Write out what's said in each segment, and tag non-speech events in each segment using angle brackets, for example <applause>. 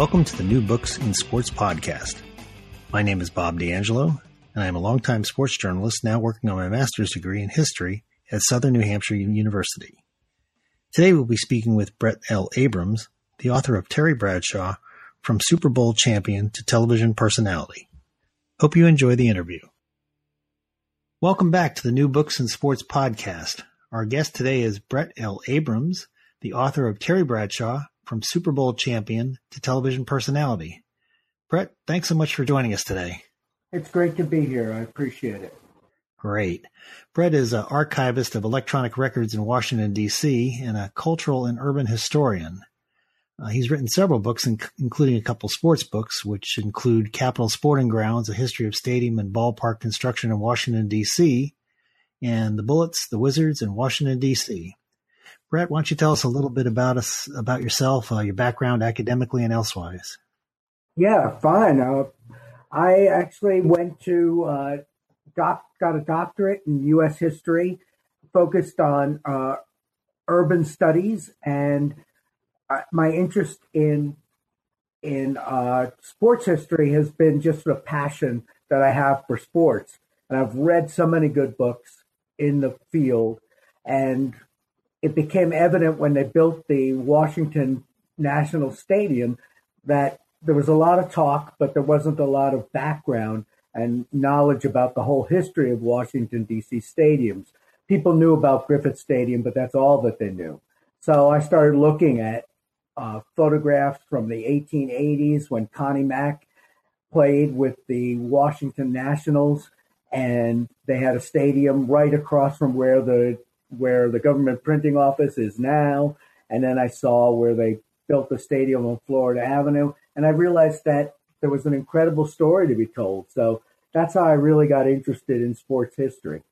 Welcome to the New Books in Sports podcast. My name is Bob D'Angelo, and I am a longtime sports journalist now working on my master's degree in history at Southern New Hampshire University. Today we'll be speaking with Brett L. Abrams, the author of Terry Bradshaw, From Super Bowl Champion to Television Personality. Hope you enjoy the interview. Welcome back to the New Books in Sports podcast. Our guest today is Brett L. Abrams, the author of Terry Bradshaw, from Super Bowl champion to television personality. Brett, thanks so much for joining us today. It's great to be here. I appreciate it. Great. Brett is an archivist of electronic records in Washington, D.C., and a cultural and urban historian. Uh, he's written several books, in- including a couple sports books, which include Capital Sporting Grounds, A History of Stadium and Ballpark Construction in Washington, D.C., and The Bullets, the Wizards, and Washington, D.C. Brett, why don't you tell us a little bit about us, about yourself, uh, your background academically and elsewise? Yeah, fine. Uh, I actually went to uh, doc, got a doctorate in U.S. history, focused on uh, urban studies, and uh, my interest in in uh, sports history has been just a passion that I have for sports, and I've read so many good books in the field, and it became evident when they built the Washington National Stadium that there was a lot of talk, but there wasn't a lot of background and knowledge about the whole history of Washington, D.C. stadiums. People knew about Griffith Stadium, but that's all that they knew. So I started looking at uh, photographs from the 1880s when Connie Mack played with the Washington Nationals, and they had a stadium right across from where the where the government printing office is now. And then I saw where they built the stadium on Florida Avenue. And I realized that there was an incredible story to be told. So that's how I really got interested in sports history.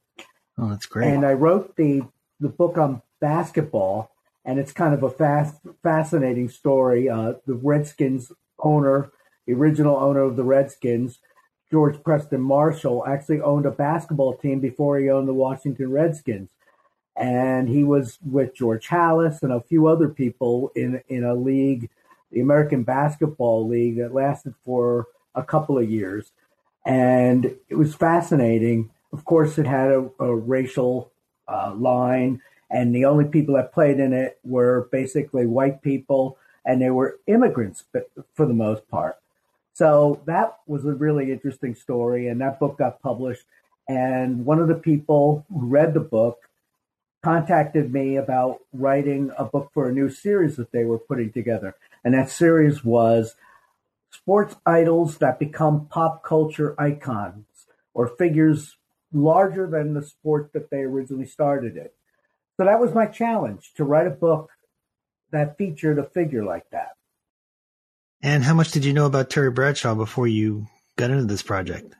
Oh, that's great. And I wrote the, the book on basketball, and it's kind of a fast, fascinating story. Uh, the Redskins owner, the original owner of the Redskins, George Preston Marshall, actually owned a basketball team before he owned the Washington Redskins and he was with George Halas and a few other people in in a league, the American Basketball League, that lasted for a couple of years, and it was fascinating. Of course, it had a, a racial uh, line, and the only people that played in it were basically white people, and they were immigrants, for the most part. So that was a really interesting story, and that book got published. And one of the people who read the book contacted me about writing a book for a new series that they were putting together. And that series was sports idols that become pop culture icons or figures larger than the sport that they originally started in. So that was my challenge to write a book that featured a figure like that. And how much did you know about Terry Bradshaw before you got into this project?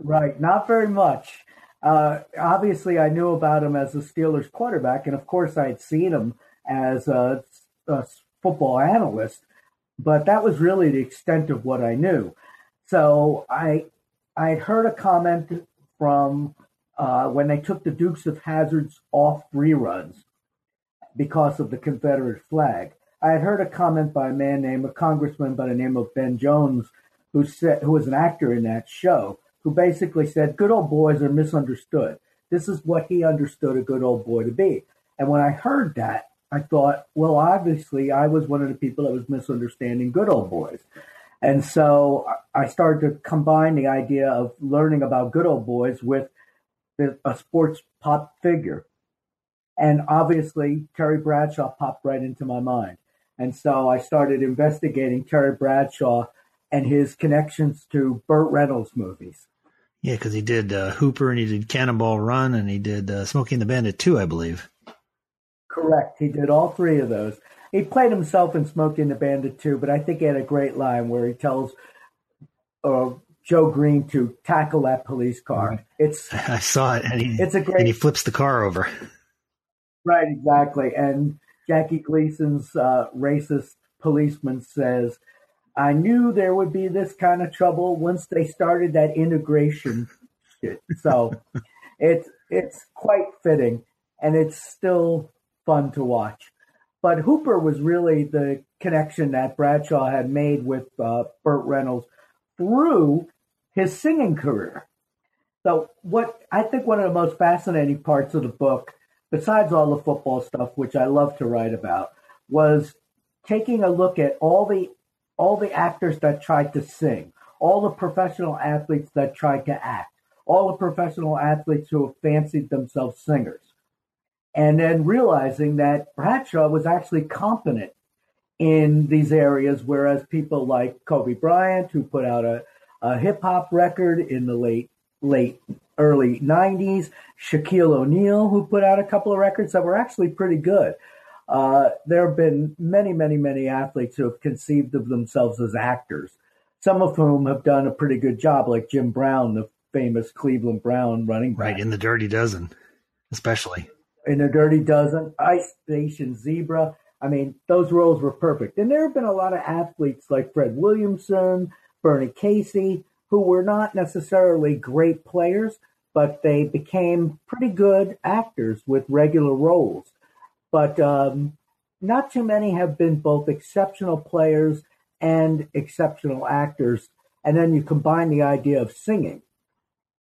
Right, not very much. Uh, obviously, I knew about him as a Steelers quarterback, and of course, I'd seen him as a a football analyst, but that was really the extent of what I knew. So I I had heard a comment from uh, when they took the Dukes of Hazzards off reruns because of the Confederate flag. I had heard a comment by a man named a congressman by the name of Ben Jones, who said who was an actor in that show, who basically said good old boys are misunderstood. This is what he understood a good old boy to be. And when I heard that, I thought, well, obviously, I was one of the people that was misunderstanding good old boys. And so I started to combine the idea of learning about good old boys with a sports pop figure. And obviously, Terry Bradshaw popped right into my mind. And so I started investigating Terry Bradshaw and his connections to Burt Reynolds movies. Yeah, because he did uh, Hooper and he did Cannonball Run and he did uh, Smokey and the Bandit too, I believe. Correct. He did all three of those. He played himself in Smoking the Bandit too, but I think he had a great line where he tells uh, Joe Greene to tackle that police car. Right. It's <laughs> I saw it, and he it's a great and he flips the car over. Right, exactly. And Jackie Gleason's uh, racist policeman says, "I knew there would be this kind of trouble once they started that integration shit." So <laughs> it's it's quite fitting, and it's still fun to watch. But Hooper was really the connection that Bradshaw had made with uh, Burt Reynolds through his singing career. So, what I think one of the most fascinating parts of the book, besides all the football stuff, which I love to write about, was taking a look at all the all the actors that tried to sing, all the professional athletes that tried to act, all the professional athletes who have fancied themselves singers and then realizing that Bradshaw was actually competent in these areas, whereas people like Kobe Bryant, who put out a, a hip hop record in the late late early 90s, Shaquille O'Neal, who put out a couple of records that were actually pretty good. Uh, there have been many, many, many athletes who have conceived of themselves as actors, some of whom have done a pretty good job, like Jim Brown, the famous Cleveland Brown running back. Right, in the Dirty Dozen, especially in the Dirty Dozen, Ice Station Zebra. I mean, those roles were perfect. And there have been a lot of athletes like Fred Williamson, Bernie Casey, who were not necessarily great players, but they became pretty good actors with regular roles. But um, not too many have been both exceptional players and exceptional actors. And then you combine the idea of singing.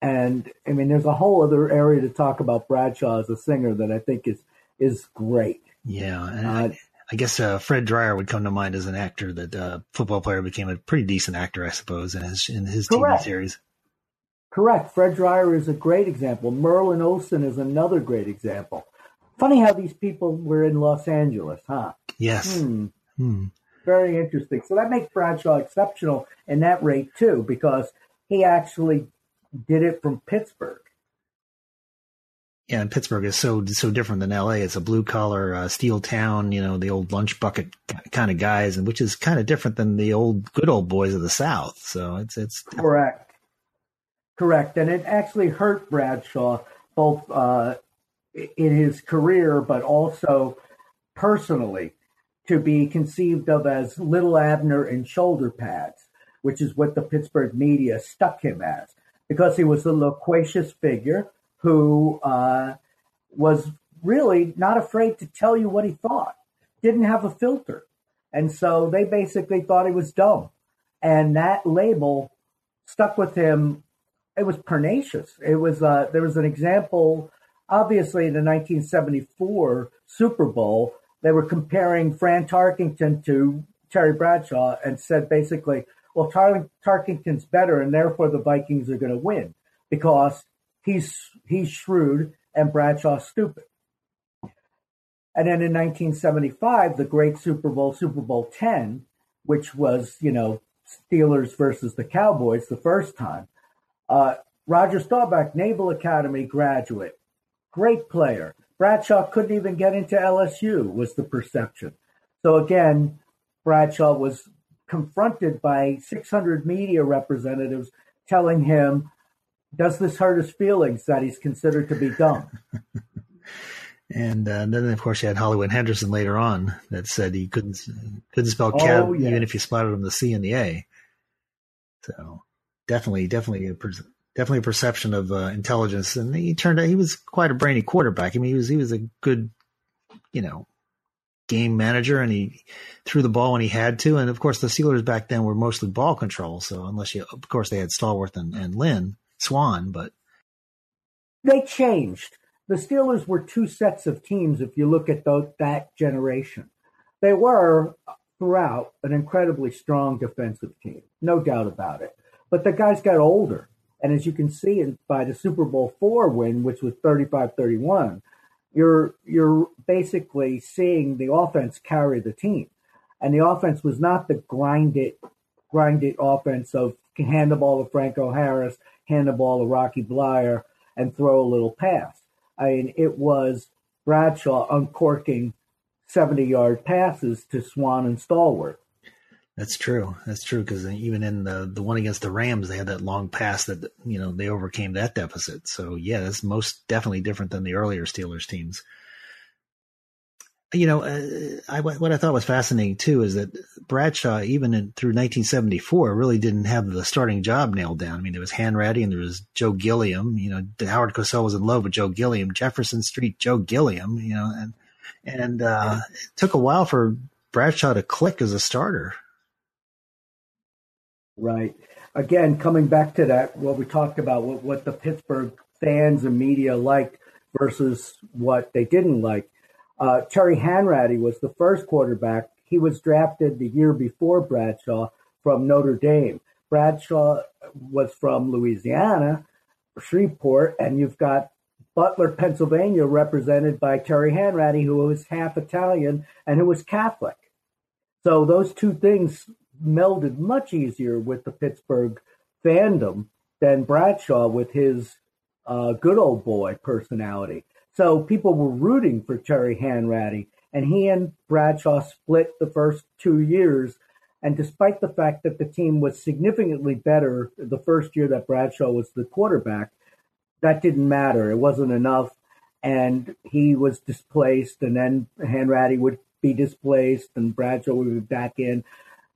And I mean, there's a whole other area to talk about Bradshaw as a singer that I think is is great. Yeah, and uh, I, I, guess uh, Fred Dryer would come to mind as an actor that uh, football player became a pretty decent actor, I suppose, in his in his correct. TV series. Correct. Fred Dryer is a great example. Merlin Olsen is another great example. Funny how these people were in Los Angeles, huh? Yes. Hmm. Hmm. Very interesting. So that makes Bradshaw exceptional in that rate too, because he actually did it from Pittsburgh. Yeah, and Pittsburgh is so so different than L.A. It's a blue collar uh, steel town, you know, the old lunch bucket kind of guys, and which is kind of different than the old good old boys of the South. So it's it's correct, correct, and it actually hurt Bradshaw both uh, in his career, but also personally, to be conceived of as Little Abner in shoulder pads, which is what the Pittsburgh media stuck him as because he was a loquacious figure who uh, was really not afraid to tell you what he thought, didn't have a filter. And so they basically thought he was dumb. And that label stuck with him. It was pernicious. It was, uh, there was an example, obviously, in the 1974 Super Bowl. They were comparing Fran Tarkenton to Terry Bradshaw and said basically, well, Tar- Tarkenton's better, and therefore the Vikings are going to win because he's he's shrewd and Bradshaw's stupid. And then in 1975, the great Super Bowl, Super Bowl 10, which was you know Steelers versus the Cowboys the first time. Uh, Roger Staubach, Naval Academy graduate, great player. Bradshaw couldn't even get into LSU, was the perception. So again, Bradshaw was confronted by 600 media representatives telling him, does this hurt his feelings that he's considered to be dumb? <laughs> And, uh, then, of course, you had Hollywood Henderson later on that said he couldn't couldn't spell cat oh, yeah. even if you spotted him the C and the A. So definitely, definitely a definitely a perception of uh, intelligence. And he turned out he was quite a brainy quarterback. I mean, he was he was a good, you know, game manager, and he threw the ball when he had to. And of course, the Steelers back then were mostly ball control. So unless you, of course, they had Stallworth and, and Lynn Swann, but they changed the Steelers were two sets of teams if you look at the, that generation. They were throughout an incredibly strong defensive team, no doubt about it. But the guys got older. And as you can see by the Super Bowl four win, which was 35-31, you're you're basically seeing the offense carry the team. And the offense was not the grind it grind it offense of hand the ball to Franco Harris, hand the ball to Rocky Bleier, and throw a little pass. I mean, it was Bradshaw uncorking 70 yard passes to Swann and Stallworth. That's true. That's true because even in the the one against the Rams, they had that long pass that you know they overcame that deficit. So yeah, that's most definitely different than the earlier Steelers teams you know, uh, I, what I thought was fascinating too is that Bradshaw, even in, through 1974, really didn't have the starting job nailed down. I mean, there was Hanratty and there was Joe Gilliam. You know, Howard Cosell was in love with Joe Gilliam, Jefferson Street Joe Gilliam. You know, and and uh, it took a while for Bradshaw to click as a starter. Right. Again, coming back to that, what we talked about, what, what the Pittsburgh fans and media liked versus what they didn't like uh, Terry Hanratty was the first quarterback. He was drafted the year before Bradshaw from Notre Dame. Bradshaw was from Louisiana, Shreveport, and you've got Butler, Pennsylvania, represented by Terry Hanratty, who was half Italian and who was Catholic. So those two things melded much easier with the Pittsburgh fandom than Bradshaw with his uh, good old boy personality. So people were rooting for Terry Hanratty, and he and Bradshaw split the first two years. And despite the fact that the team was significantly better the first year that Bradshaw was the quarterback, that didn't matter. It wasn't enough. And he was displaced, and then Hanratty would be displaced, and Bradshaw would be back in.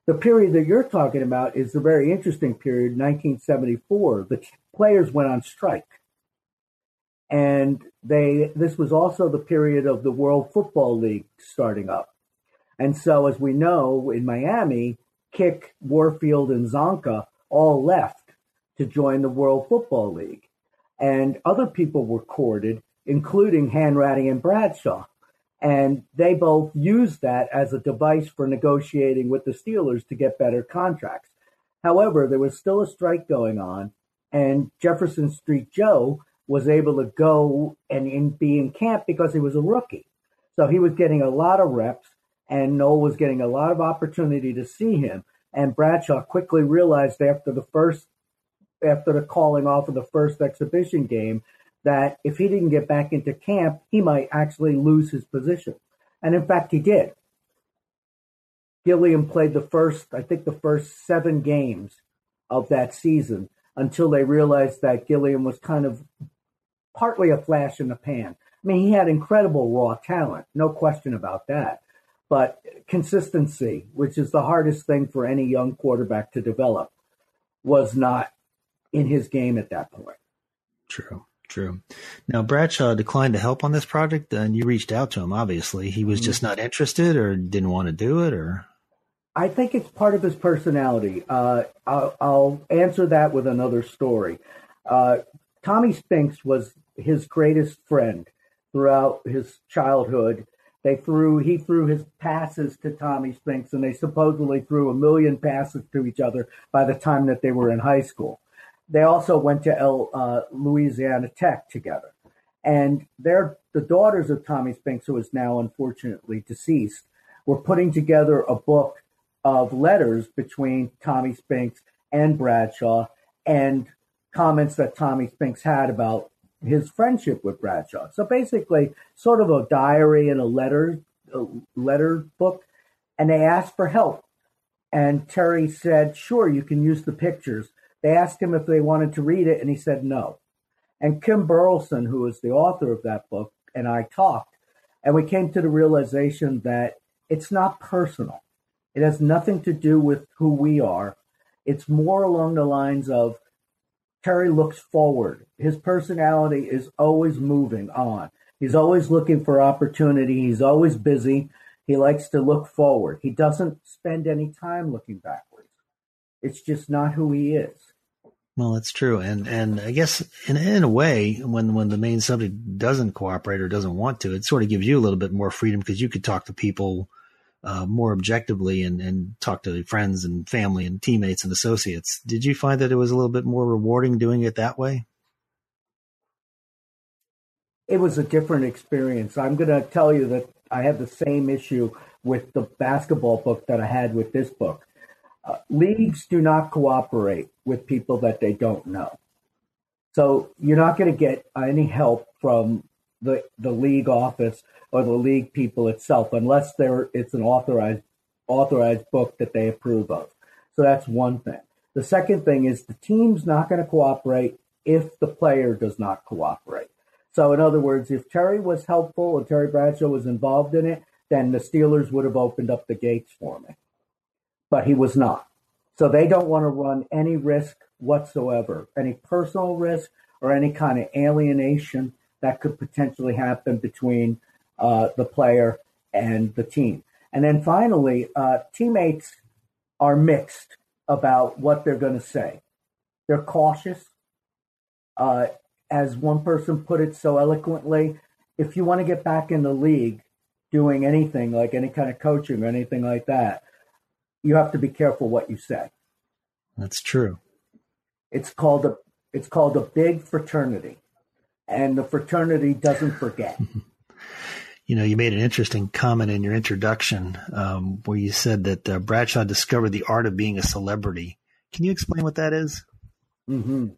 The period that you're talking about is a very interesting period, 1974. The players went on strike and they this was also the period of the World Football League starting up. And so as we know in Miami, Kiick, Warfield and Csonka all left to join the World Football League. And other people were courted, including Hanratty and Bradshaw. And they both used that as a device for negotiating with the Steelers to get better contracts. However, there was still a strike going on, and Jefferson Street Joe was able to go and in, be in camp because he was a rookie. So he was getting a lot of reps, and Noll was getting a lot of opportunity to see him. And Bradshaw quickly realized after the first, after the calling off of the first exhibition game, that if he didn't get back into camp, he might actually lose his position. And in fact, he did. Gilliam played the first, I think, the first seven games of that season until they realized that Gilliam was kind of partly a flash in the pan. I mean, he had incredible raw talent, no question about that. But consistency, which is the hardest thing for any young quarterback to develop, was not in his game at that point. True, true. Now, Bradshaw declined to help on this project, and you reached out to him, obviously. He was mm-hmm. just not interested or didn't want to do it, or? I think it's part of his personality. Uh, I'll, I'll, answer that with another story. Uh, Tommy Spinks was his greatest friend throughout his childhood. They threw he threw his passes to Tommy Spinks, and they supposedly threw a million passes to each other by the time that they were in high school. They also went to El, uh, Louisiana Tech together, and they're the daughters of Tommy Spinks, who is now unfortunately deceased, were putting together a book of letters between Tommy Spinks and Bradshaw, and comments that Tommy Spinks had about his friendship with Bradshaw. So basically, sort of a diary and a letter, a letter book, and they asked for help. And Terry said, "Sure, you can use the pictures." They asked him if they wanted to read it, and he said no. And Kim Burleson, who is the author of that book, and I talked, And we came to the realization that it's not personal. It has nothing to do with who we are. It's more along the lines of Terry looks forward. His personality is always moving on. He's always looking for opportunity. He's always busy. He likes to look forward. He doesn't spend any time looking backwards. It's just not who he is. Well, that's true, and and I guess in in a way, when when the main subject doesn't cooperate or doesn't want to, it sort of gives you a little bit more freedom because you could talk to people uh, more objectively and and talk to friends and family and teammates and associates. Did you find that it was a little bit more rewarding doing it that way? It was a different experience. I'm going to tell you that I had the same issue with the basketball book that I had with this book. Uh, leagues do not cooperate with people that they don't know. So you're not going to get any help from the the league office or the league people itself unless there it's an authorized authorized book that they approve of. So that's one thing. The second thing is the team's not going to cooperate if the player does not cooperate. So in other words, if Terry was helpful and Terry Bradshaw was involved in it, then the Steelers would have opened up the gates for me but he was not. So they don't want to run any risk whatsoever, any personal risk or any kind of alienation that could potentially happen between uh, the player and the team. And then finally, uh, teammates are mixed about what they're going to say. They're cautious. Uh, as one person put it so eloquently, if you want to get back in the league doing anything like any kind of coaching or anything like that, you have to be careful what you say. That's true. It's called a it's called a big fraternity, and the fraternity doesn't forget. <laughs> you know, you made an interesting comment in your introduction um, where you said that uh, Bradshaw discovered the art of being a celebrity. Can you explain what that is? Mm-hmm.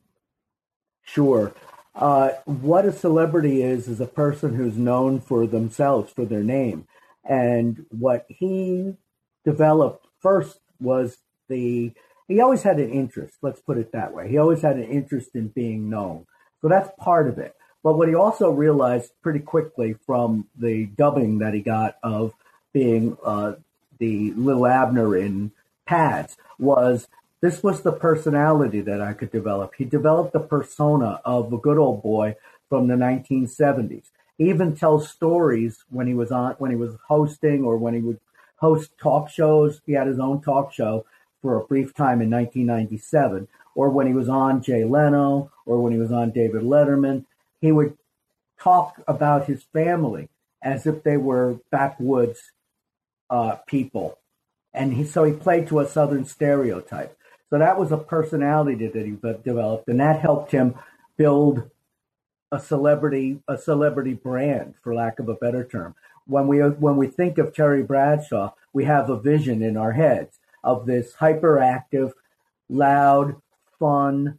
Sure. Uh, what a celebrity is is a person who's known for themselves, for their name, and what he developed first was the he always had an interest. Let's put it that way. He always had an interest in being known. So that's part of it. But what he also realized pretty quickly from the dubbing that he got of being uh, the little Abner in Pads was this was the personality that I could develop. He developed the persona of a good old boy from the 1970s. He even tells stories when he was on when he was hosting or when he would host talk shows. He had his own talk show for a brief time in 1997, or when he was on Jay Leno, or when he was on David Letterman. He would talk about his family as if they were backwoods uh, people. And he, so he played to a Southern stereotype. So that was a personality that he developed, and that helped him build a celebrity, a celebrity brand, for lack of a better term when we when we think of Terry Bradshaw, we have a vision in our heads of this hyperactive, loud, fun,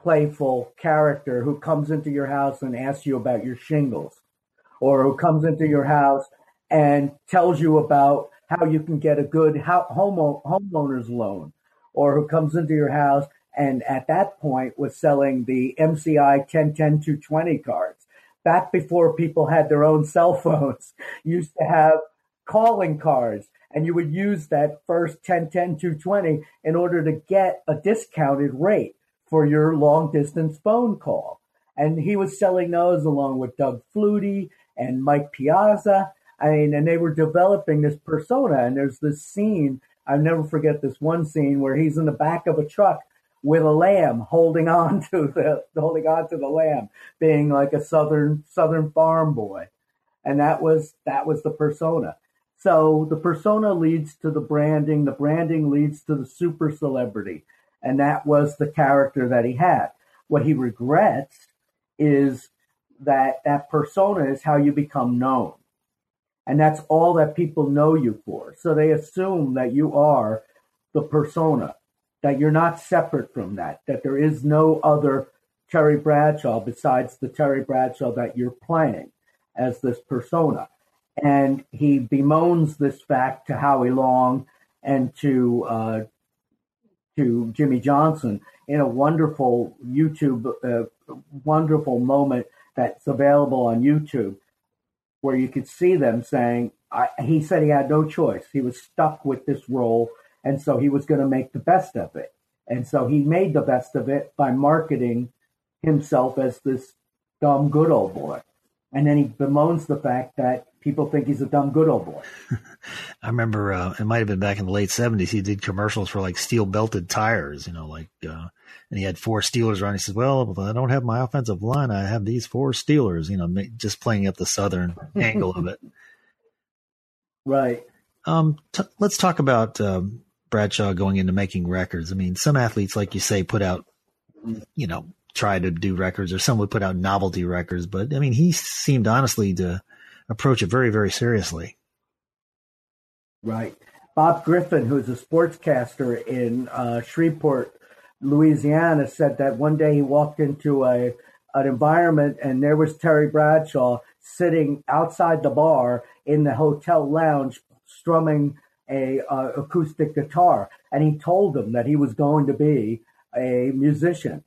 playful character who comes into your house and asks you about your shingles, or who comes into your house and tells you about how you can get a good home homeowner's loan, or who comes into your house and at that point was selling the MCI 1010 220 cards back before people had their own cell phones, <laughs> used to have calling cards. And you would use that first 10, 10, 220 in order to get a discounted rate for your long distance phone call. And he was selling those along with Doug Flutie and Mike Piazza. I mean, and they were developing this persona. And there's this scene, I'll never forget this one scene where he's in the back of a truck with a lamb holding on to the holding on to the lamb, being like a southern southern farm boy, and that was that was the persona. So the persona leads to the branding. The branding leads to the super celebrity, and that was the character that he had. What he regrets is that that persona is how you become known. And that's all that people know you for. So they assume that you are the persona that you're not separate from that, that there is no other Terry Bradshaw besides the Terry Bradshaw that you're playing as this persona. And he bemoans this fact to Howie Long and to uh, to Jimmy Johnson in a wonderful YouTube, uh, wonderful moment that's available on YouTube where you could see them saying, I, he said he had no choice. He was stuck with this role, and so he was going to make the best of it. And so he made the best of it by marketing himself as this dumb good old boy. And then he bemoans the fact that people think he's a dumb good old boy. <laughs> I remember uh, it might have been back in the late seventies. He did commercials for like steel belted tires, you know, like, uh, and he had four Steelers around. He says, "Well, if I don't have my offensive line, I have these four Steelers." You know, just playing up the southern <laughs> angle of it. Right. Um, t- let's talk about um, Bradshaw going into making records. I mean, some athletes, like you say, put out, you know, try to do records, or some would put out novelty records. But I mean, he seemed honestly to approach it very, very seriously. Right. Bob Griffin, who's a sportscaster in uh, Shreveport, Louisiana, said that one day he walked into a an environment and there was Terry Bradshaw sitting outside the bar in the hotel lounge strumming a uh, acoustic guitar, and he told them that he was going to be a musician,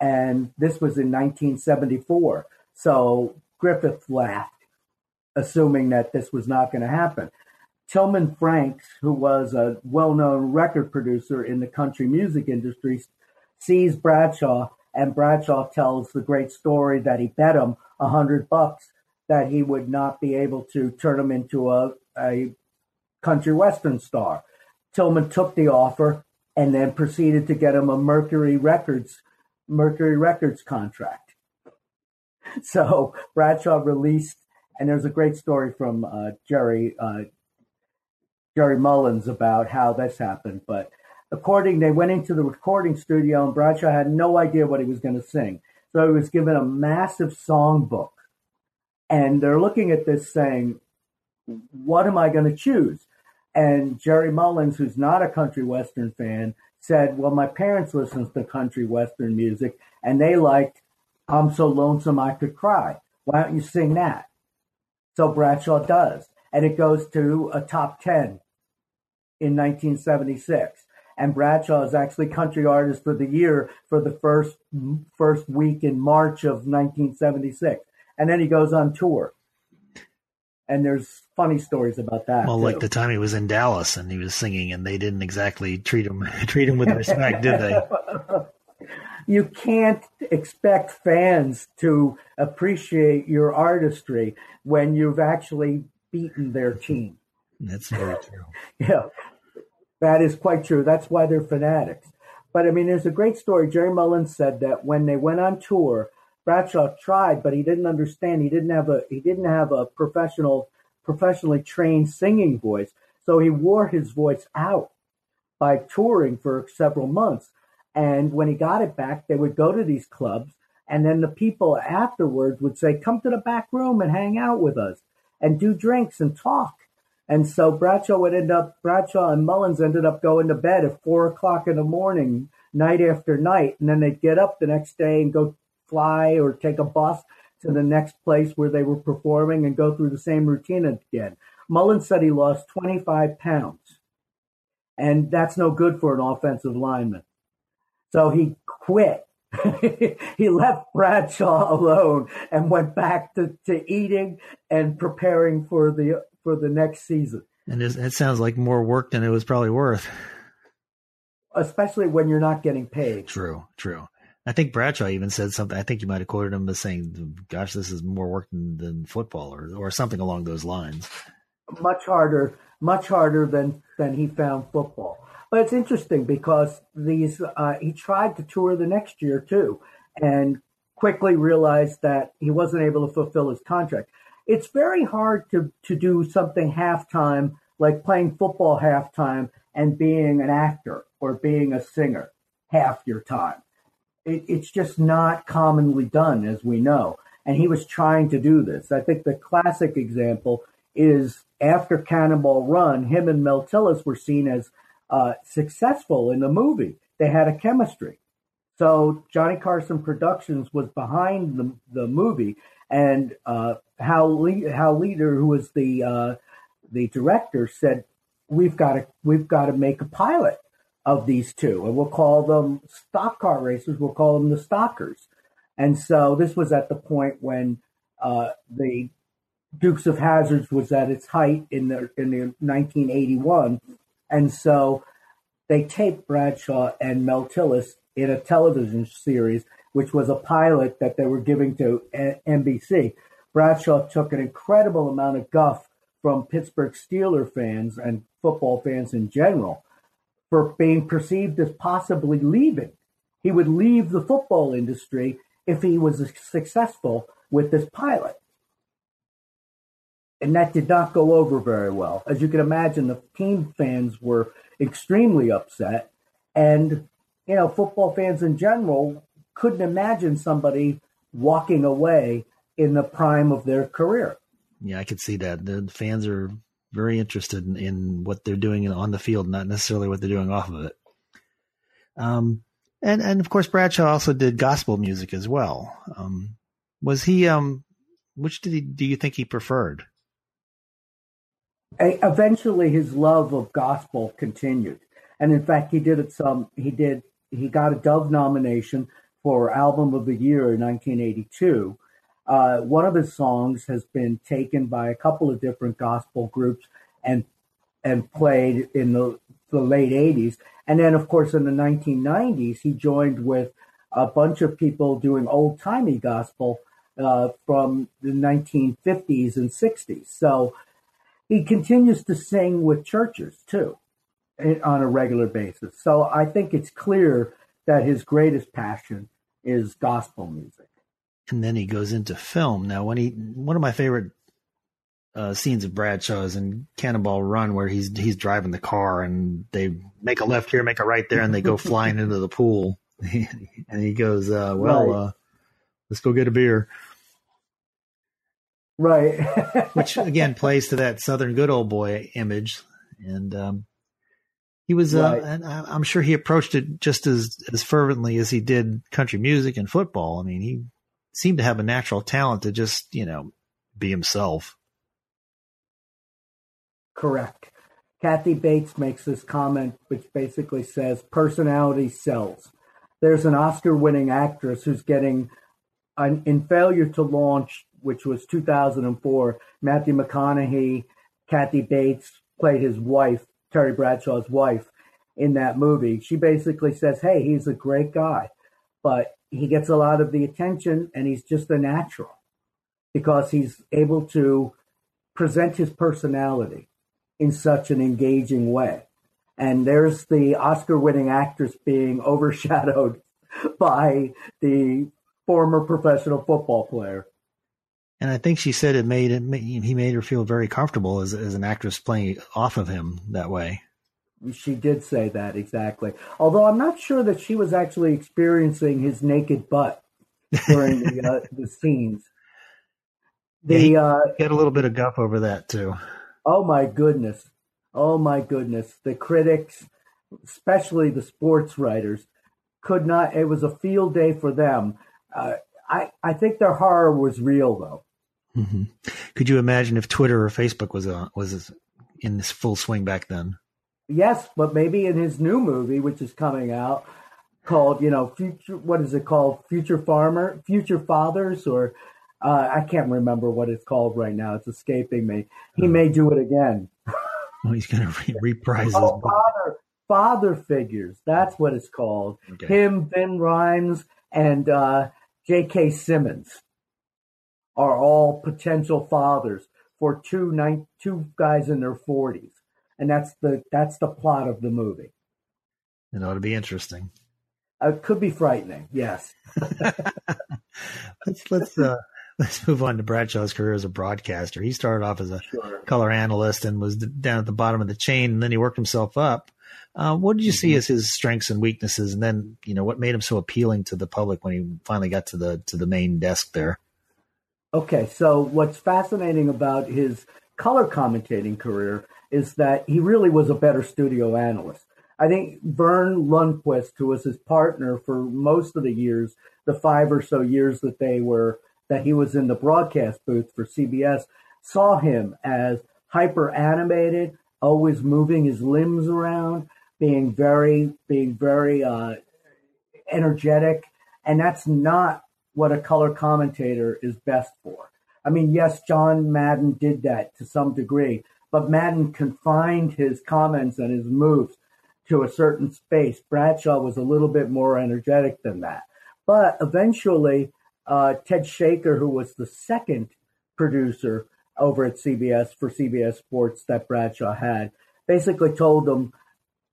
and this was in 1974. So Griffith laughed, assuming that this was not going to happen. Tillman Franks, who was a well-known record producer in the country music industry, sees Bradshaw, and Bradshaw tells the great story that he bet him a hundred bucks that he would not be able to turn him into a, a country western star. Tillman took the offer and then proceeded to get him a Mercury Records Mercury Records contract. <laughs> So Bradshaw released, and there's a great story from uh, Jerry uh, Jerry Mullins about how this happened. But according, they went into the recording studio, and Bradshaw had no idea what he was going to sing. So he was given a massive songbook, and they're looking at this saying, "What am I going to choose?" And Jerry Mullins, who's not a country western fan, said, Well, my parents listened to country western music and they liked I'm So Lonesome I Could Cry. Why don't you sing that? So Bradshaw does. And it goes to a top 10 in 1976. And Bradshaw is actually country artist for the year for the first first week in March of 1976. And then he goes on tour and there's funny stories about that. Well, too. like the time he was in Dallas and he was singing, and they didn't exactly treat him <laughs> treat him with respect, did they? <laughs> You can't expect fans to appreciate your artistry when you've actually beaten their team. That's very true. <laughs> yeah, that is quite true. That's why they're fanatics. But I mean, there's a great story. Jerry Mullins said that when they went on tour, Bradshaw tried, but he didn't understand. He didn't have a he didn't have a professional professionally trained singing voice. So he wore his voice out by touring for several months. And when he got it back, they would go to these clubs, and then the people afterwards would say, "Come to the back room and hang out with us, and do drinks and talk." And so Bradshaw would end up Bradshaw and Mullins ended up going to bed at four o'clock in the morning, night after night, and then they'd get up the next day and go fly or take a bus to the next place where they were performing and go through the same routine again. Mullins said he lost 25 pounds, and that's no good for an offensive lineman. So he quit. <laughs> he left Bradshaw alone and went back to, to eating and preparing for the for the next season. And it sounds like more work than it was probably worth. Especially when you're not getting paid. True, true. I think Bradshaw even said something. I think you might have quoted him as saying, "Gosh, this is more work than, than football," or or something along those lines. Much harder, much harder than than he found football. But it's interesting because these uh, he tried to tour the next year too, and quickly realized that he wasn't able to fulfill his contract. It's very hard to to do something halftime like playing football halftime and being an actor or being a singer half your time it, it's just not commonly done, as we know. And he was trying to do this. I think the classic example is after Cannonball Run, him and Mel Tillis were seen as uh, successful in the movie. They had a chemistry. So Johnny Carson Productions was behind the, the movie, and uh, Hal, Le- Hal Leader, who was the uh, the director, said, "We've got to we've got to make a pilot." Of these two, and we'll call them stock car racers. We'll call them the stockers. And so this was at the point when uh, the Dukes of Hazzards was at its height in the in the 1981, and so they taped Bradshaw and Mel Tillis in a television series, which was a pilot that they were giving to NBC. Bradshaw took an incredible amount of guff from Pittsburgh Steeler fans and football fans in general for being perceived as possibly leaving. He would leave the football industry if he was successful with this pilot. And that did not go over very well. As you can imagine, the team fans were extremely upset. And, you know, football fans in general couldn't imagine somebody walking away in the prime of their career. Yeah, I could see that. The fans are very interested in, in what they're doing on the field, not necessarily what they're doing off of it. Um, and and of course Bradshaw also did gospel music as well. Um, was he um, which did he do you think he preferred? Eventually, his love of gospel continued, and in fact, he did it some. He did. He got a Dove nomination for Album of the Year in 1982. Uh, one of his songs has been taken by a couple of different gospel groups and and played in the, the late 80s. And then, of course, in the 1990s, he joined with a bunch of people doing old timey gospel uh, from the 1950s and 60s. So he continues to sing with churches too on a regular basis. So I think it's clear that his greatest passion is gospel music. And then he goes into film. Now, when he, one of my favorite uh, scenes of Bradshaw is in Cannonball Run, where he's he's driving the car and they make a left here, make a right there, and they go <laughs> flying into the pool. <laughs> and he goes, uh, "Well, right. uh, let's go get a beer." Right. <laughs> Which again plays to that Southern good old boy image, and um, he was. Uh, right. and I'm sure he approached it just as as fervently as he did country music and football. I mean, he seemed to have a natural talent to just you know be himself. Correct. Kathy Bates makes this comment, which basically says personality sells. There's an Oscar winning actress who's getting, an, in failure to launch, which was 2004, Matthew McConaughey, Kathy Bates played his wife, Terry Bradshaw's wife, in that movie. She basically says, Hey, he's a great guy, but he gets a lot of the attention and he's just a natural because he's able to present his personality in such an engaging way. And there's the Oscar winning actress being <laughs> overshadowed by the former professional football player. And I think she said it made it he made her feel very comfortable as as an actress playing off of him that way. She did say that exactly. Although I'm not sure that she was actually experiencing his naked butt during the uh, <laughs> the scenes. The yeah, uh, had a little bit of guff over that too. Oh my goodness. Oh my goodness. The critics, especially the sports writers, could not, it was a field day for them. Uh, I, I think their horror was real though. Mm-hmm. Could you imagine if Twitter or Facebook was uh, was in this full swing back then? Yes, but maybe in his new movie, which is coming out, called you know future. What is it called? Future Farmer, Future Fathers, or uh, I can't remember what it's called right now. It's escaping me. He may do it again. oh, he's going to re- <laughs> reprise oh, father, father figures. That's what it's called. Okay. Him, Ving Rhames and uh, J.K. Simmons are all potential fathers for two nine, two guys in their forties, and that's the that's the plot of the movie. It ought to be interesting. Uh, it could be frightening. Yes. <laughs> let's let's uh, let's move on to Bradshaw's career as a broadcaster. He started off as a sure. color analyst and was down at the bottom of the chain, and then he worked himself up. Uh, what did you mm-hmm. see as his strengths and weaknesses, and then you know what made him so appealing to the public when he finally got to the to the main desk there? Okay, so what's fascinating about his color commentating career is that he really was a better studio analyst. I think Verne Lundquist, who was his partner for most of the years, the five or so years that they were that he was in the broadcast booth for CBS saw him as hyper animated, always moving his limbs around, being very, being very uh, energetic, and that's not what a color commentator is best for. I mean, yes, John Madden did that to some degree, but Madden confined his comments and his moves to a certain space. Bradshaw was a little bit more energetic than that. But eventually, uh, Ted Shaker, who was the second producer over at CBS for CBS Sports that Bradshaw had, basically told them,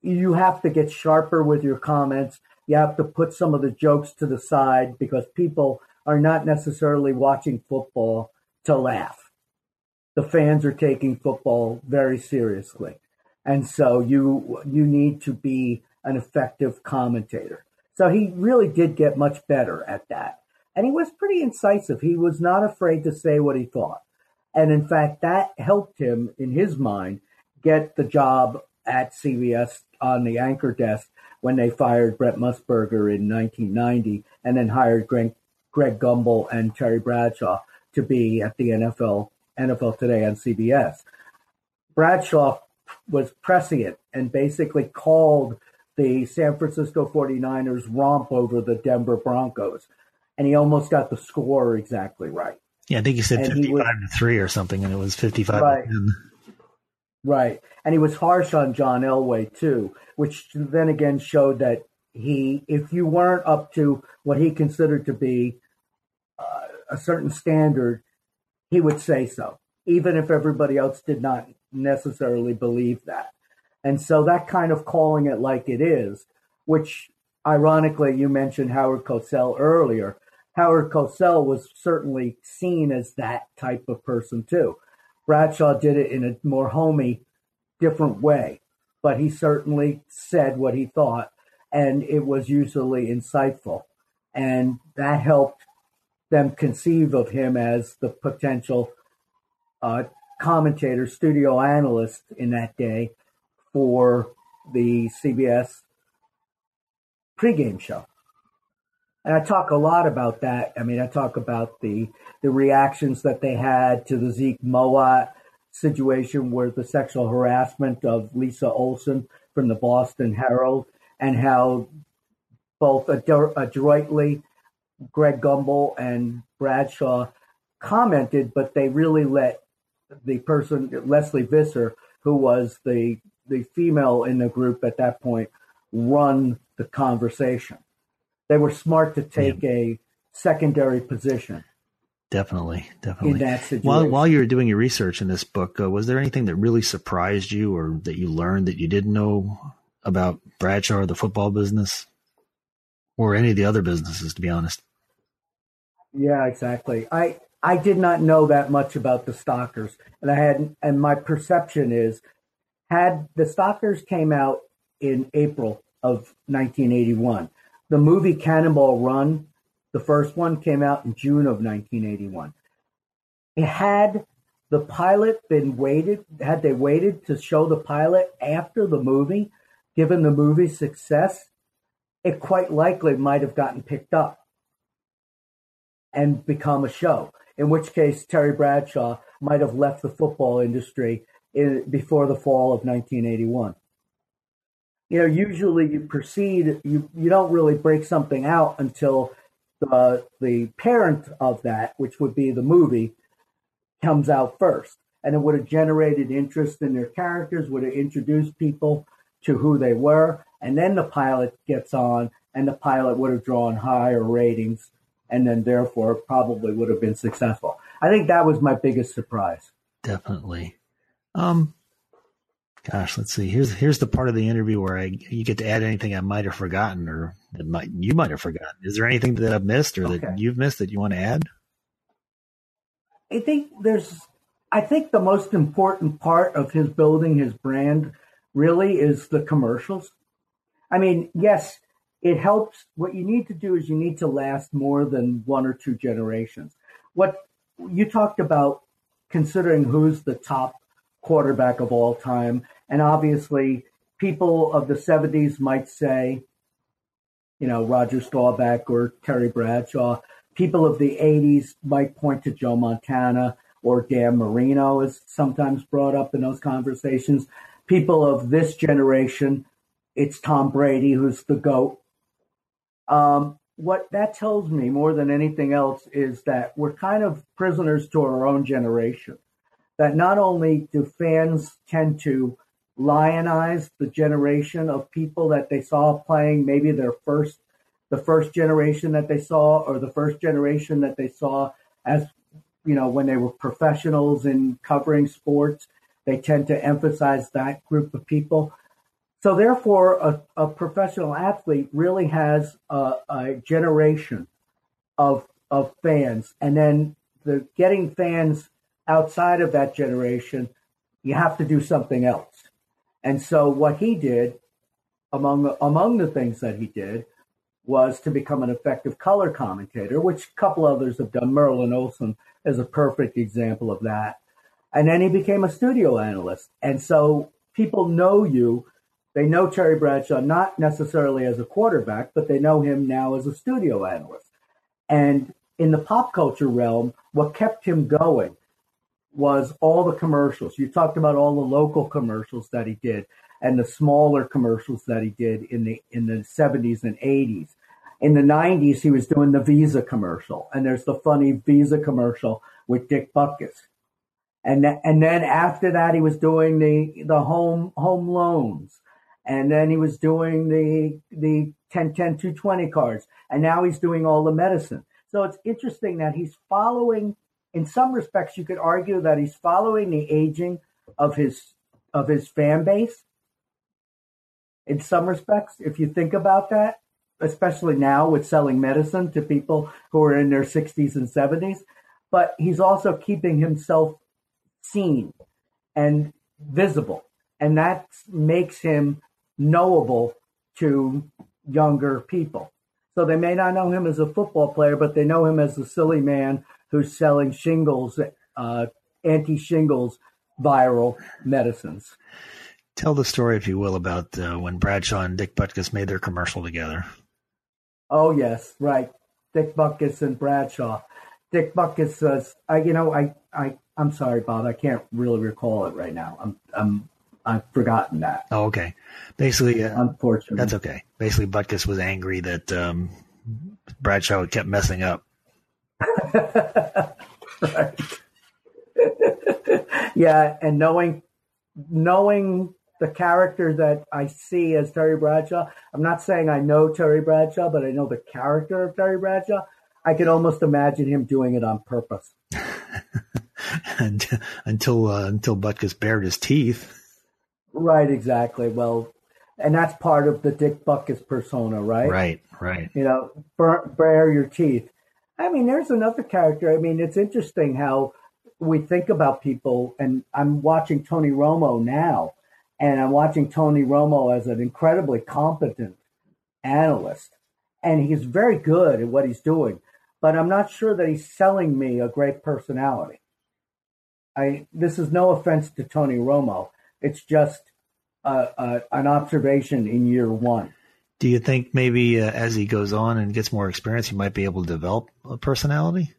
you have to get sharper with your comments. You have to put some of the jokes to the side because people are not necessarily watching football to laugh. The fans are taking football very seriously. And so you you need to be an effective commentator. So he really did get much better at that. And he was pretty incisive. He was not afraid to say what he thought. And in fact, that helped him in his mind get the job at CBS on the anchor desk when they fired Brent Musburger in 1990 and then hired Greg, Greg Gumbel and Terry Bradshaw to be at the NFL, NFL Today on CBS. Bradshaw was prescient and basically called the San Francisco 49ers romp over the Denver Broncos. And he almost got the score exactly right. Yeah, I think he said and 55 he was, to 3 or something, and it was 55 right. Right. And he was harsh on John Elway, too, which then again showed that he, if you weren't up to what he considered to be uh, a certain standard, he would say so, even if everybody else did not necessarily believe that. And so that kind of calling it like it is, which ironically, you mentioned Howard Cosell earlier. Howard Cosell was certainly seen as that type of person too. Bradshaw did it in a more homey, different way, but he certainly said what he thought, and it was usually insightful. And that helped them conceive of him as the potential uh, commentator, studio analyst in that day for the CBS pregame show. And I talk a lot about that. I mean, I talk about the the reactions that they had to the Zeke Mowatt situation where the sexual harassment of Lisa Olson from the Boston Herald and how both adroitly Greg Gumbel and Bradshaw commented, but they really let the person Lesley Visser, who was the the female in the group at that point, run the conversation. They were smart to take yeah. a secondary position. Definitely, definitely. In that situation. While while you were doing your research in this book, uh, was there anything that really surprised you, or that you learned that you didn't know about Bradshaw or the football business, or any of the other businesses? To be honest. Yeah, exactly. I I did not know that much about the Stockers, and I had, and my perception is, had the Stockers came out in April of 1981, the movie Cannonball Run, the first one came out in June of 1981. It had the pilot been waited, had they waited to show the pilot after the movie, given the movie's success, it quite likely might have gotten picked up and become a show in which case Terry Bradshaw might have left the football industry in, before the fall of 1981. You know, usually you proceed, you, you don't really break something out until the, the parent of that, which would be the movie, comes out first. And it would have generated interest in their characters, would have introduced people to who they were. And then the pilot gets on, and the pilot would have drawn higher ratings and then therefore probably would have been successful. I think that was my biggest surprise. Definitely. Um, gosh, let's see. Here's here's the part of the interview where I you get to add anything I might have forgotten or that might you might have forgotten. Is there anything that I've missed or okay. that you've missed that you want to add? I think there's I think the most important part of his building his brand really is the commercials. I mean, yes, it helps. What you need to do is you need to last more than one or two generations. What you talked about considering who's the top quarterback of all time, and obviously people of the 70s might say, you know, Roger Staubach or Terry Bradshaw. People of the 80s might point to Joe Montana or Dan Marino is sometimes brought up in those conversations. People of this generation, it's Tom Brady who's the GOAT. Um, what that tells me more than anything else is that we're kind of prisoners to our own generation. That not only do fans tend to lionize the generation of people that they saw playing maybe their first the first generation that they saw or the first generation that they saw as you know when they were professionals in covering sports they tend to emphasize that group of people so therefore, a, a professional athlete really has a, a, generation of of fans, and then the getting fans outside of that generation, you have to do something else. And so what he did, among among the things that he did, was to become an effective color commentator, which a couple others have done. Merlin Olsen is a perfect example of that. And then he became a studio analyst. And so people know you they know Terry Bradshaw not necessarily as a quarterback, but they know him now as a studio analyst. And in the pop culture realm, what kept him going was all the commercials. You talked about all the local commercials that he did and the smaller commercials that he did in the in the 70s and 80s. In the 90s, he was doing the Visa commercial, and there's the funny Visa commercial with Dick Butkus. And th- and then after that, he was doing the the home home loans and then he was doing the the 10 10 220 cards. And now he's doing all the medicine. So it's interesting that he's following in some respects you could argue that he's following the aging of his of his fan base. In some respects if you think about that especially now with selling medicine to people who are in their 60s and 70s but he's also keeping himself seen and visible. And that makes him knowable to younger people. So they may not know him as a football player, but they know him as the silly man who's selling shingles, uh, anti shingles viral medicines. Tell the story, if you will, about uh, when Bradshaw and Dick Butkus made their commercial together. Oh yes, right. Dick Butkus and Bradshaw. Dick Butkus says, "I, you know, I, I, I'm sorry, Bob. I can't really recall it right now. I'm, I'm I've forgotten that. Oh, okay. Basically, uh, unfortunately, that's okay. Basically, Butkus was angry that um, Bradshaw kept messing up. <laughs> right. yeah, and knowing knowing the character that I see as Terry Bradshaw, I'm not saying I know Terry Bradshaw, but I know the character of Terry Bradshaw. I can almost imagine him doing it on purpose. <laughs> and, until uh, until Butkus bared his teeth. Right, exactly. Well, and that's part of the Dick Butkus persona, right? Right, right. You know, bare your teeth. I mean, there's another character. I mean, it's interesting how we think about people, and I'm watching Tony Romo now, and I'm watching Tony Romo as an incredibly competent analyst, and he's very good at what he's doing, but I'm not sure that he's selling me a great personality. I this is no offense to Tony Romo. It's just uh, uh, an observation in year one. Do you think maybe uh, as he goes on and gets more experience, he might be able to develop a personality?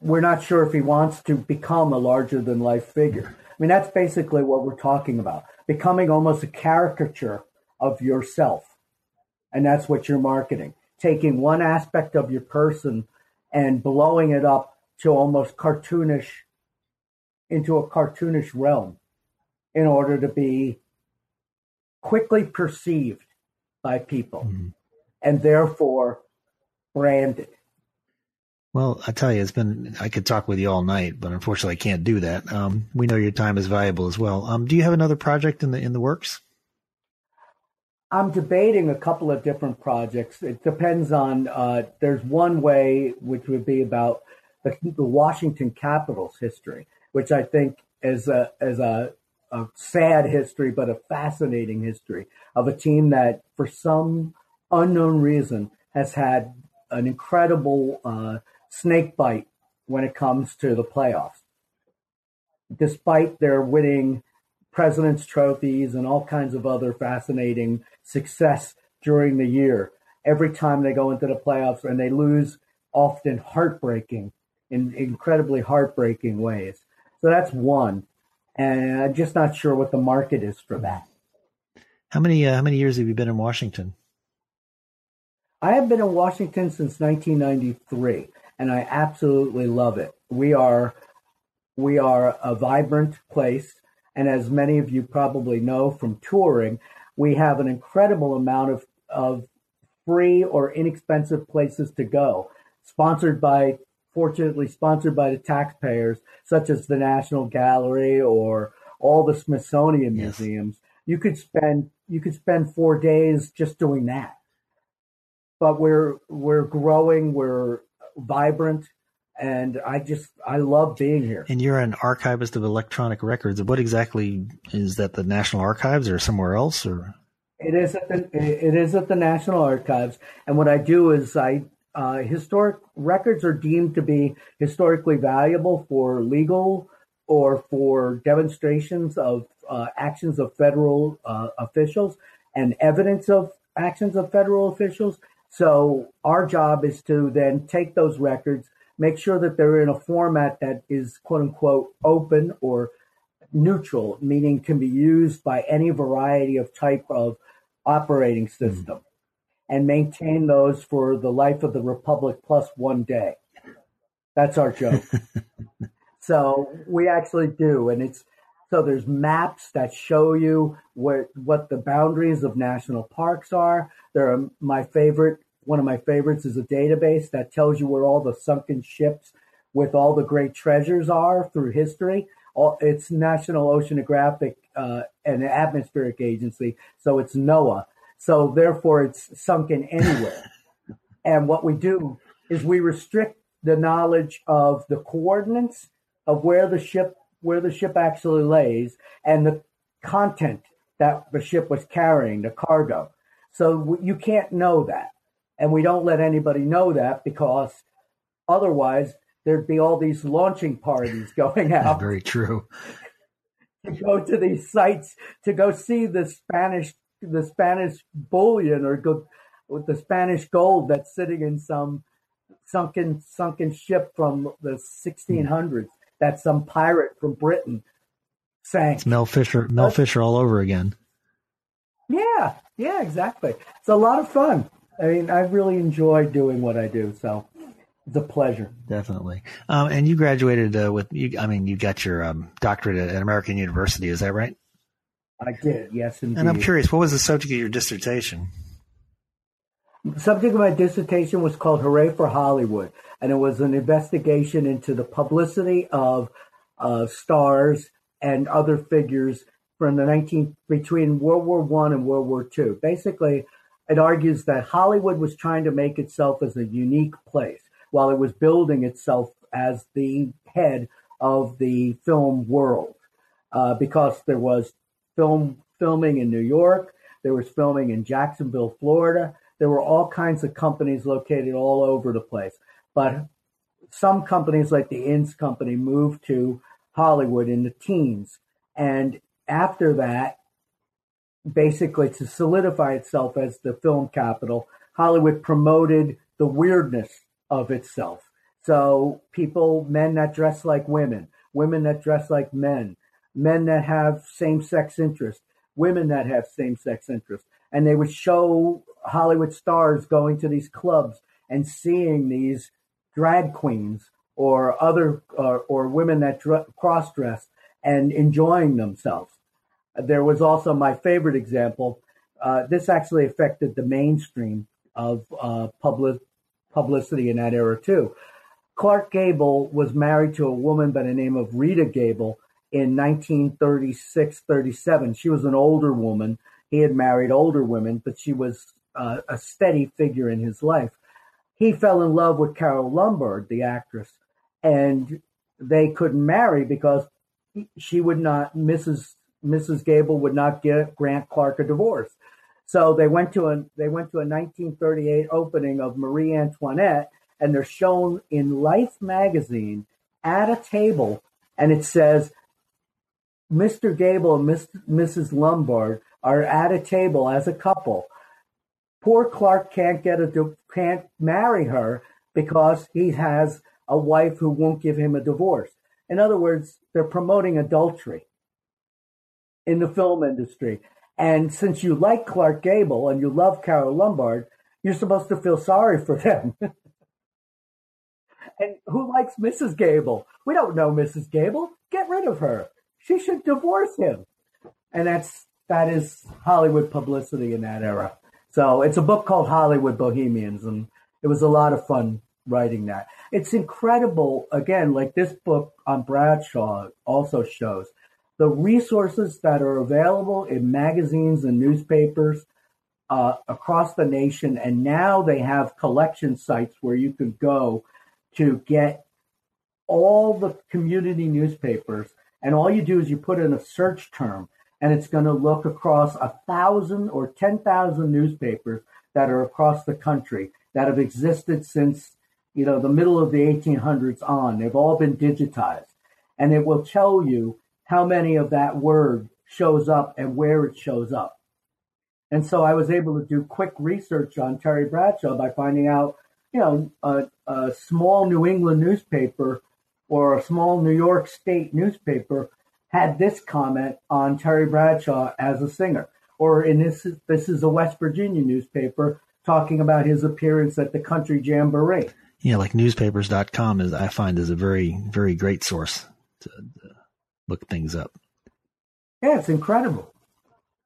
We're not sure if he wants to become a larger than life figure. I mean, that's basically what we're talking about becoming almost a caricature of yourself. And that's what you're marketing. Taking one aspect of your person and blowing it up to almost cartoonish, into a cartoonish realm in order to be quickly perceived by people mm-hmm. and therefore branded. Well, I tell you, it's been, I could talk with you all night, but unfortunately I can't do that. Um, we know your time is valuable as well. Um, do you have another project in the, in the works? I'm debating a couple of different projects. It depends on, uh, there's one way which would be about the, the Washington Capitals history, which I think is a, is a a sad history, but a fascinating history of a team that, for some unknown reason, has had an incredible uh, snake bite when it comes to the playoffs. Despite their winning president's trophies and all kinds of other fascinating success during the year, every time they go into the playoffs and they lose often heartbreaking in incredibly heartbreaking ways. So that's one and I'm just not sure what the market is for that. How many uh, how many years have you been in Washington? I have been in Washington since 1993, and I absolutely love it. We are we are a vibrant place, and as many of you probably know from touring, we have an incredible amount of of free or inexpensive places to go, sponsored by fortunately sponsored by the taxpayers, such as the National Gallery or all the Smithsonian yes. museums. You could spend you could spend four days just doing that. But we're we're growing, we're vibrant, and I just I love being here. And you're an archivist of electronic records. What exactly is that? The National Archives or somewhere else, or it is at the it is at the National Archives. And what I do is I uh, historic records are deemed to be historically valuable for legal or for demonstrations of uh, actions of federal uh, officials and evidence of actions of federal officials. So our job is to then take those records, make sure that they're in a format that is quote unquote open or neutral, meaning can be used by any variety of type of operating system. Mm and maintain those for the life of the republic plus one day. That's our joke. <laughs> so we actually do, and it's so there's maps that show you what what the boundaries of national parks are. There are my favorite. One of my favorites is a database that tells you where all the sunken ships with all the great treasures are through history. All, it's National Oceanographic uh, and Atmospheric Agency, so it's NOAA. So therefore, it's sunken anywhere. <laughs> and what we do is we restrict the knowledge of the coordinates of where the ship where the ship actually lays and the content that the ship was carrying, the cargo. So you can't know that. And we don't let anybody know that because otherwise there'd be all these launching parties <laughs> going out. Very true. <laughs> to go to these sites to go see the Spanish the Spanish bullion or go with the Spanish gold that's sitting in some sunken sunken ship from the 1600s that some pirate from Britain sank. It's Mel Fisher, Mel Fisher all over again. Yeah, yeah, exactly. It's a lot of fun. I mean, I really enjoy doing what I do. So it's a pleasure. Definitely. Um, and you graduated uh, with, you, I mean, you got your um, doctorate at American University. Is that right? I did, yes, indeed. And I'm curious, what was the subject of your dissertation? The subject of my dissertation was called Hooray for Hollywood, and it was an investigation into the publicity of uh, stars and other figures from the 19 between World War One and World War Two. Basically, it argues that Hollywood was trying to make itself as a unique place while it was building itself as the head of the film world, uh, because there was film filming in New York. There was filming in Jacksonville, Florida. There were all kinds of companies located all over the place. But some companies, like the Inns Company, moved to Hollywood in the teens. And after that, basically to solidify itself as the film capital, Hollywood promoted the weirdness of itself. So people, men that dress like women, women that dress like men, men that have same sex interests, women that have same sex interests. And they would show Hollywood stars going to these clubs and seeing these drag queens or other or, or women that dr- cross dress and enjoying themselves. There was also my favorite example. Uh, this actually affected the mainstream of uh, public publicity in that era too. Clark Gable was married to a woman by the name of Ria Gable, in 1936, 37. She was an older woman. He had married older women, but she was uh, a steady figure in his life. He fell in love with Carole Lombard, the actress, and they couldn't marry because she would not, Mrs. Mrs. Gable would not get, grant Clark a divorce. So they went to a they went to a 1938 opening of Marie Antoinette, and they're shown in Life magazine at a table, and it says Mr. Gable and Miss, Mrs. Lombard are at a table as a couple. Poor Clark can't get a can't marry her because he has a wife who won't give him a divorce. In other words, they're promoting adultery in the film industry. And since you like Clark Gable and you love Carole Lombard, you're supposed to feel sorry for them. <laughs> and who likes Mrs. Gable? We don't know Mrs. Gable. Get rid of her. She should divorce him. And that's that is Hollywood publicity in that era. So it's a book called Hollywood Bohemians, and it was a lot of fun writing that. It's incredible. Again, like this book on Bradshaw also shows the resources that are available in magazines and newspapers uh, across the nation. And now they have collection sites where you can go to get all the community newspapers. And all you do is you put in a search term, and it's going to look across a thousand or 10,000 newspapers that are across the country that have existed since you know the middle of the 1800s on. They've all been digitized, and it will tell you how many of that word shows up and where it shows up. And so I was able to do quick research on Terry Bradshaw by finding out, you know, a, a small New England newspaper or a small New York State newspaper had this comment on Terry Bradshaw as a singer. Or in this, this is a West Virginia newspaper talking about his appearance at the Country Jamboree. Yeah, like newspapers.com is I find is a very very great source to, to look things up. Yeah, it's incredible.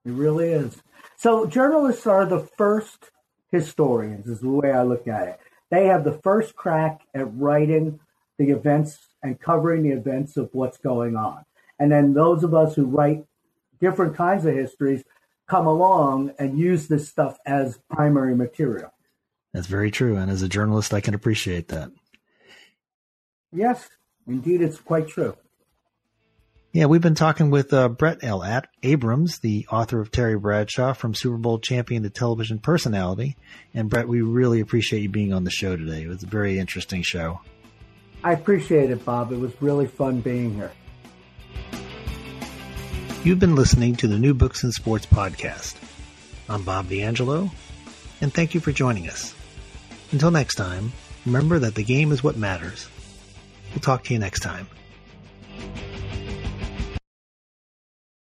It really is. So journalists are the first historians, is the way I look at it. They have the first crack at writing the events and covering the events of what's going on. And then those of us who write different kinds of histories come along and use this stuff as primary material. That's very true. And as a journalist, I can appreciate that. Yes, indeed, it's quite true. Yeah, we've been talking with uh, Brett L. At Abrams, the author of Terry Bradshaw from Super Bowl champion to television personality. And Brett, we really appreciate you being on the show today. It was a very interesting show. I appreciate it, Bob. It was really fun being here. You've been listening to the New Books and Sports podcast. I'm Bob D'Angelo, and thank you for joining us. Until next time, remember that the game is what matters. We'll talk to you next time.